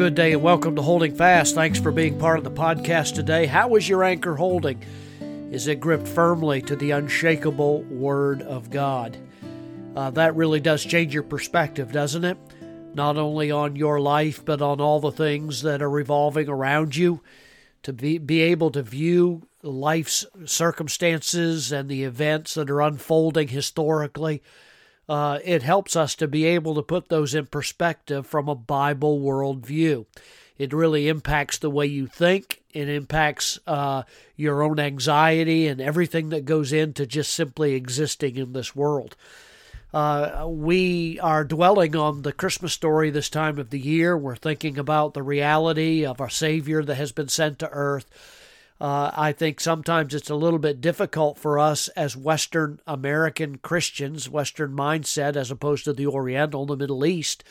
good day and welcome to Holding Fast. Thanks for being part of the podcast today. How is your anchor holding? Is it gripped firmly to the unshakable Word of God? Uh, that really does change your perspective, doesn't it? Not only on your life, but on all the things that are revolving around you. To be, be able to view life's circumstances and the events that are unfolding historically uh, it helps us to be able to put those in perspective from a Bible worldview. It really impacts the way you think. It impacts uh, your own anxiety and everything that goes into just simply existing in this world. Uh, we are dwelling on the Christmas story this time of the year. We're thinking about the reality of our Savior that has been sent to earth uh, I think sometimes it's a little bit difficult for us as Western American Christians, Western mindset, as opposed to the Oriental, the Middle East.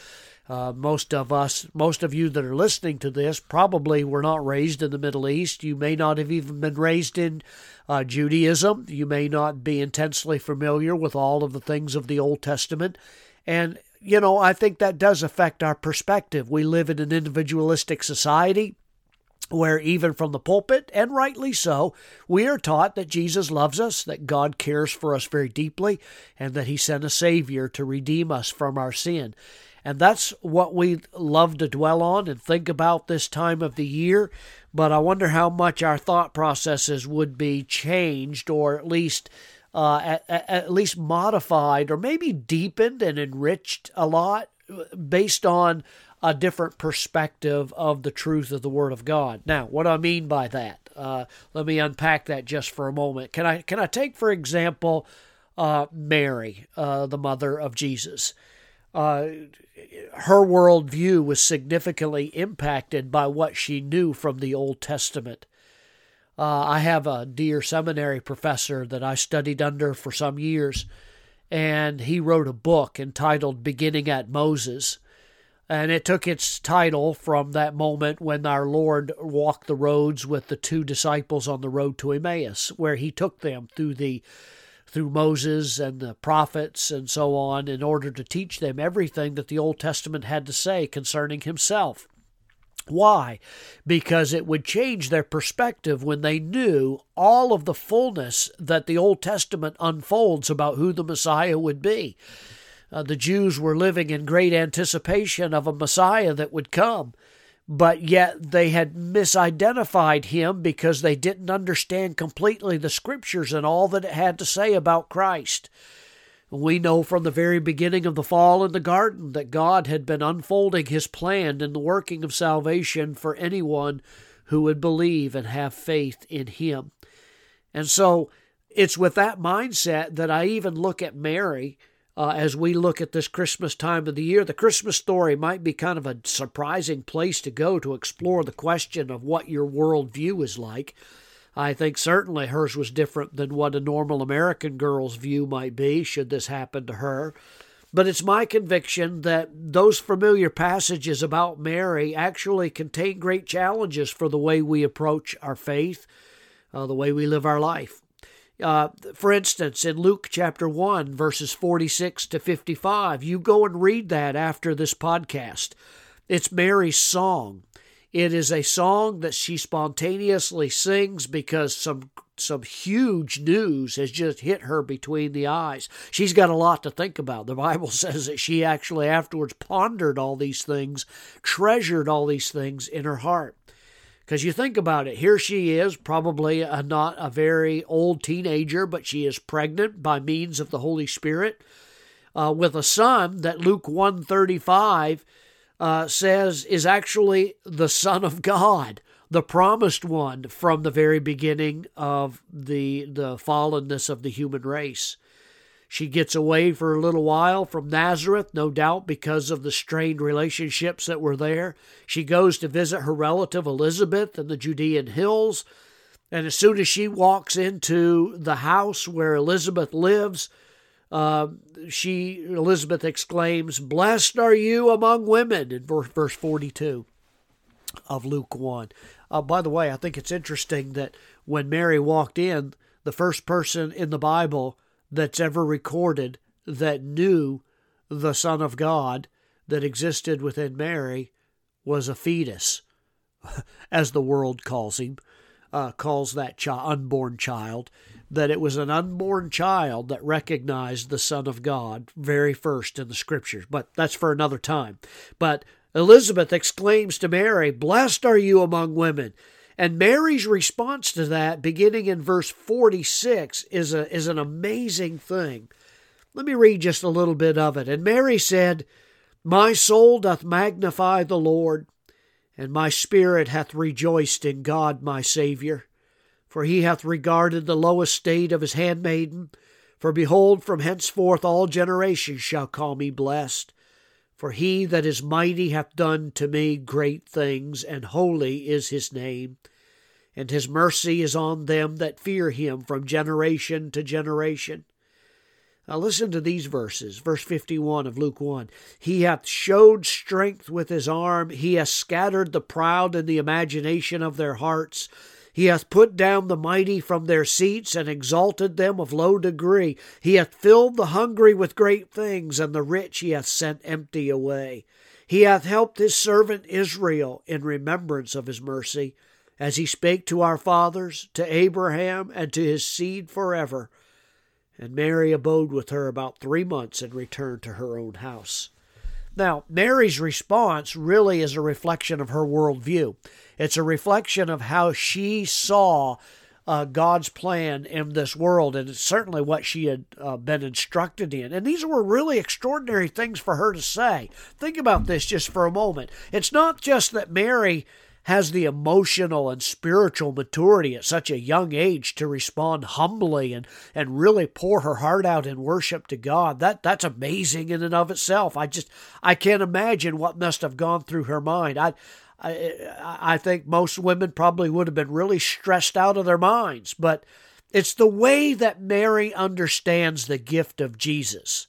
Uh, most of us, most of you that are listening to this, probably were not raised in the Middle East. You may not have even been raised in uh, Judaism. You may not be intensely familiar with all of the things of the Old Testament. And, you know, I think that does affect our perspective. We live in an individualistic society where even from the pulpit, and rightly so, we are taught that Jesus loves us, that God cares for us very deeply, and that He sent a Savior to redeem us from our sin. And that's what we love to dwell on and think about this time of the year. But I wonder how much our thought processes would be changed, or at least uh, at, at least modified, or maybe deepened and enriched a lot based on a different perspective of the truth of the Word of God. Now, what do I mean by that? Uh, let me unpack that just for a moment. Can I can I take for example uh, Mary, uh, the mother of Jesus? Uh, her worldview was significantly impacted by what she knew from the Old Testament. Uh, I have a dear seminary professor that I studied under for some years, and he wrote a book entitled Beginning at Moses and it took its title from that moment when our Lord walked the roads with the two disciples on the road to Emmaus, where he took them through the through Moses and the prophets and so on in order to teach them everything that the Old Testament had to say concerning himself. Why? Because it would change their perspective when they knew all of the fullness that the Old Testament unfolds about who the Messiah would be uh, the Jews were living in great anticipation of a Messiah that would come, but yet they had misidentified him because they didn't understand completely the scriptures and all that it had to say about Christ. We know from the very beginning of the fall in the garden that God had been unfolding his plan in the working of salvation for anyone who would believe and have faith in him. And so it's with that mindset that I even look at Mary uh, as we look at this Christmas time of the year. The Christmas story might be kind of a surprising place to go to explore the question of what your worldview is like. I think certainly hers was different than what a normal American girl's view might be, should this happen to her. But it's my conviction that those familiar passages about Mary actually contain great challenges for the way we approach our faith, uh, the way we live our life. Uh, for instance, in Luke chapter 1, verses 46 to 55, you go and read that after this podcast. It's Mary's song. It is a song that she spontaneously sings because some some huge news has just hit her between the eyes. She's got a lot to think about. The Bible says that she actually afterwards pondered all these things, treasured all these things in her heart. Because you think about it, here she is, probably a, not a very old teenager, but she is pregnant by means of the Holy Spirit uh, with a son that Luke 135 uh, says is actually the Son of God, the promised one from the very beginning of the, the fallenness of the human race. She gets away for a little while from Nazareth, no doubt because of the strained relationships that were there. She goes to visit her relative Elizabeth in the Judean hills. And as soon as she walks into the house where Elizabeth lives, uh, she Elizabeth exclaims, "Blessed are you among women," in verse forty-two of Luke one. Uh, by the way, I think it's interesting that when Mary walked in, the first person in the Bible that's ever recorded that knew the Son of God that existed within Mary was a fetus, as the world calls him, uh, calls that child, unborn child, that it was an unborn child that recognized the Son of God very first in the Scriptures. But that's for another time. But Elizabeth exclaims to Mary, Blessed are you among women. And Mary's response to that, beginning in verse 46, is, a, is an amazing thing. Let me read just a little bit of it. And Mary said, My soul doth magnify the Lord, and my spirit hath rejoiced in God my Saviour for he hath regarded the low estate of his handmaiden. For behold, from henceforth all generations shall call me blessed. For he that is mighty hath done to me great things, and holy is his name. And his mercy is on them that fear him from generation to generation. Now listen to these verses. Verse 51 of Luke 1. He hath showed strength with his arm, he hath scattered the proud in the imagination of their hearts. He hath put down the mighty from their seats and exalted them of low degree. He hath filled the hungry with great things, and the rich he hath sent empty away. He hath helped his servant Israel in remembrance of his mercy, as he spake to our fathers, to Abraham, and to his seed forever. And Mary abode with her about three months and returned to her own house. Now, Mary's response really is a reflection of her worldview. It's a reflection of how she saw uh, God's plan in this world, and it's certainly what she had uh, been instructed in. And these were really extraordinary things for her to say. Think about this just for a moment. It's not just that Mary has the emotional and spiritual maturity at such a young age to respond humbly and, and really pour her heart out in worship to God. That that's amazing in and of itself. I just I can't imagine what must have gone through her mind. I I, I think most women probably would have been really stressed out of their minds, but it's the way that Mary understands the gift of Jesus.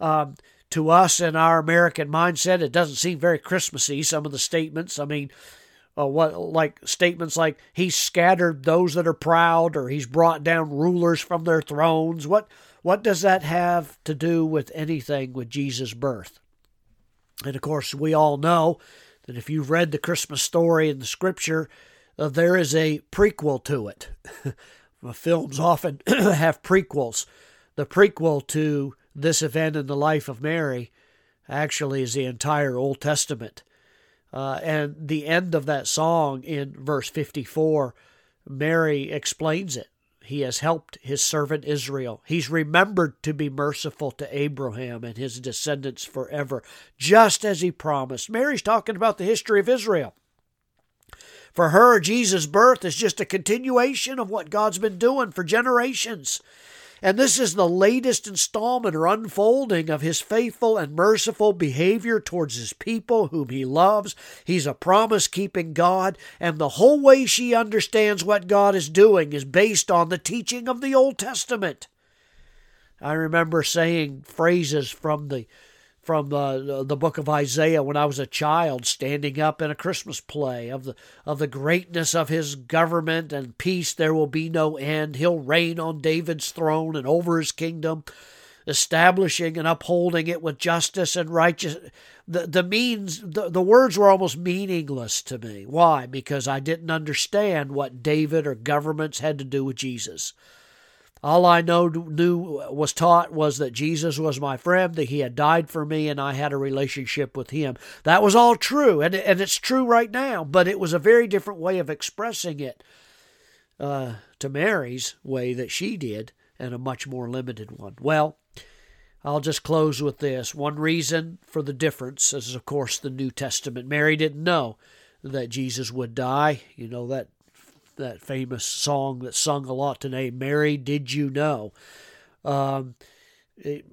Um, to us in our American mindset, it doesn't seem very Christmassy. Some of the statements, I mean, uh, what like statements like he's scattered those that are proud or he's brought down rulers from their thrones. What what does that have to do with anything with Jesus birth? And of course we all know that if you've read the Christmas story in the scripture uh, there is a prequel to it. Films often have prequels. The prequel to this event in the life of Mary actually is the entire Old Testament uh, and the end of that song in verse 54, Mary explains it. He has helped his servant Israel. He's remembered to be merciful to Abraham and his descendants forever, just as he promised. Mary's talking about the history of Israel. For her, Jesus' birth is just a continuation of what God's been doing for generations. And this is the latest installment or unfolding of his faithful and merciful behavior towards his people whom he loves. He's a promise keeping God, and the whole way she understands what God is doing is based on the teaching of the Old Testament. I remember saying phrases from the from uh, the the book of Isaiah when I was a child, standing up in a Christmas play of the of the greatness of his government and peace. There will be no end. He'll reign on David's throne and over his kingdom, establishing and upholding it with justice and righteousness. The the means the, the words were almost meaningless to me. Why? Because I didn't understand what David or governments had to do with Jesus. All I know, knew was taught was that Jesus was my friend, that he had died for me, and I had a relationship with him. That was all true, and, and it's true right now, but it was a very different way of expressing it uh, to Mary's way that she did, and a much more limited one. Well, I'll just close with this. One reason for the difference is, of course, the New Testament. Mary didn't know that Jesus would die. You know, that that famous song that's sung a lot today, Mary, Did You Know? Um,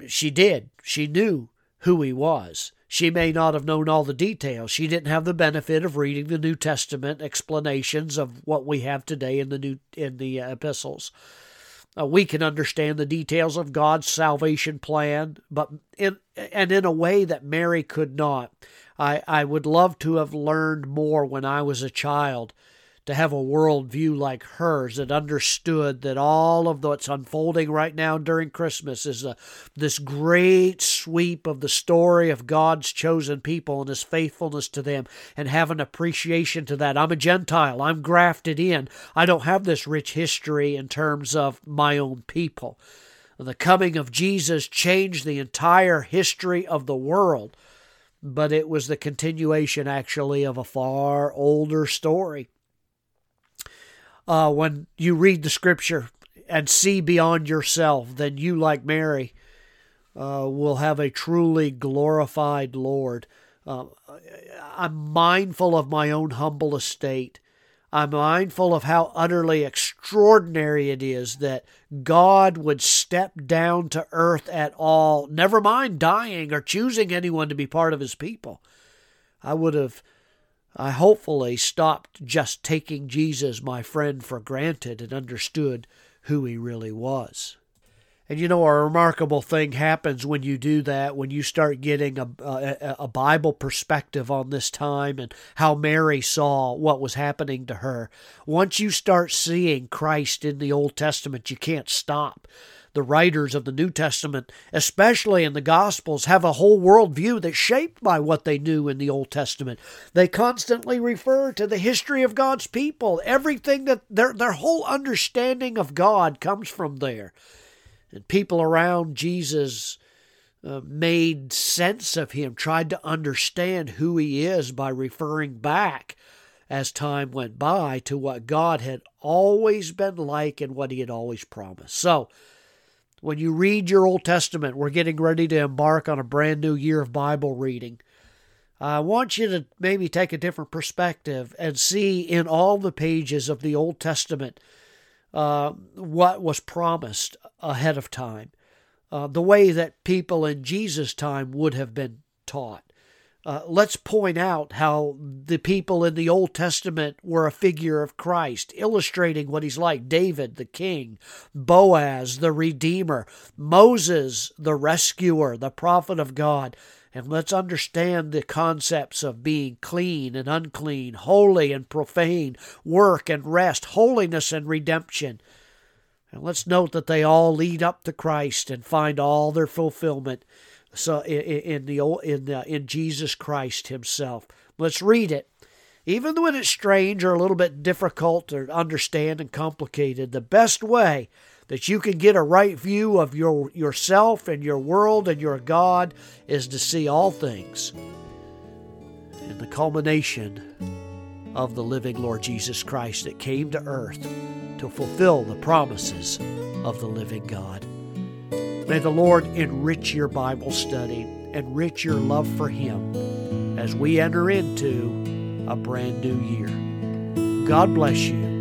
she did. She knew who he was. She may not have known all the details. She didn't have the benefit of reading the New Testament explanations of what we have today in the new in the epistles. Uh, we can understand the details of God's salvation plan, but in and in a way that Mary could not. I, I would love to have learned more when I was a child to have a worldview like hers that understood that all of what's unfolding right now during Christmas is a, this great sweep of the story of God's chosen people and his faithfulness to them and have an appreciation to that. I'm a Gentile, I'm grafted in. I don't have this rich history in terms of my own people. The coming of Jesus changed the entire history of the world, but it was the continuation actually of a far older story uh, when you read the scripture and see beyond yourself, then you, like Mary, uh, will have a truly glorified Lord. Uh, I'm mindful of my own humble estate. I'm mindful of how utterly extraordinary it is that God would step down to earth at all, never mind dying or choosing anyone to be part of his people. I would have I hopefully stopped just taking Jesus, my friend, for granted and understood who he really was. And you know, a remarkable thing happens when you do that, when you start getting a, a, a, Bible perspective on this time and how Mary saw what was happening to her. Once you start seeing Christ in the Old Testament, you can't stop the writers of the New Testament, especially in the Gospels, have a whole worldview that's shaped by what they knew in the Old Testament. They constantly refer to the history of God's people. Everything that their their whole understanding of God comes from there. And people around Jesus uh, made sense of him, tried to understand who he is by referring back as time went by to what God had always been like and what he had always promised. So, when you read your Old Testament, we're getting ready to embark on a brand new year of Bible reading. I want you to maybe take a different perspective and see in all the pages of the Old Testament uh, what was promised ahead of time, uh, the way that people in Jesus' time would have been taught. Uh, let's point out how the people in the Old Testament were a figure of Christ, illustrating what he's like David, the king, Boaz, the redeemer, Moses, the rescuer, the prophet of God. And let's understand the concepts of being clean and unclean, holy and profane, work and rest, holiness and redemption. And let's note that they all lead up to Christ and find all their fulfillment so in, the in the, uh, in Jesus Christ Himself. Let's read it. Even when it's strange or a little bit difficult to understand and complicated, the best way that you can get a right view of your yourself and your world and your God is to see all things in the culmination of the living Lord Jesus Christ that came to earth to fulfill the promises of the living God. May the Lord enrich your Bible study, enrich your love for Him as we enter into a brand new year. God bless you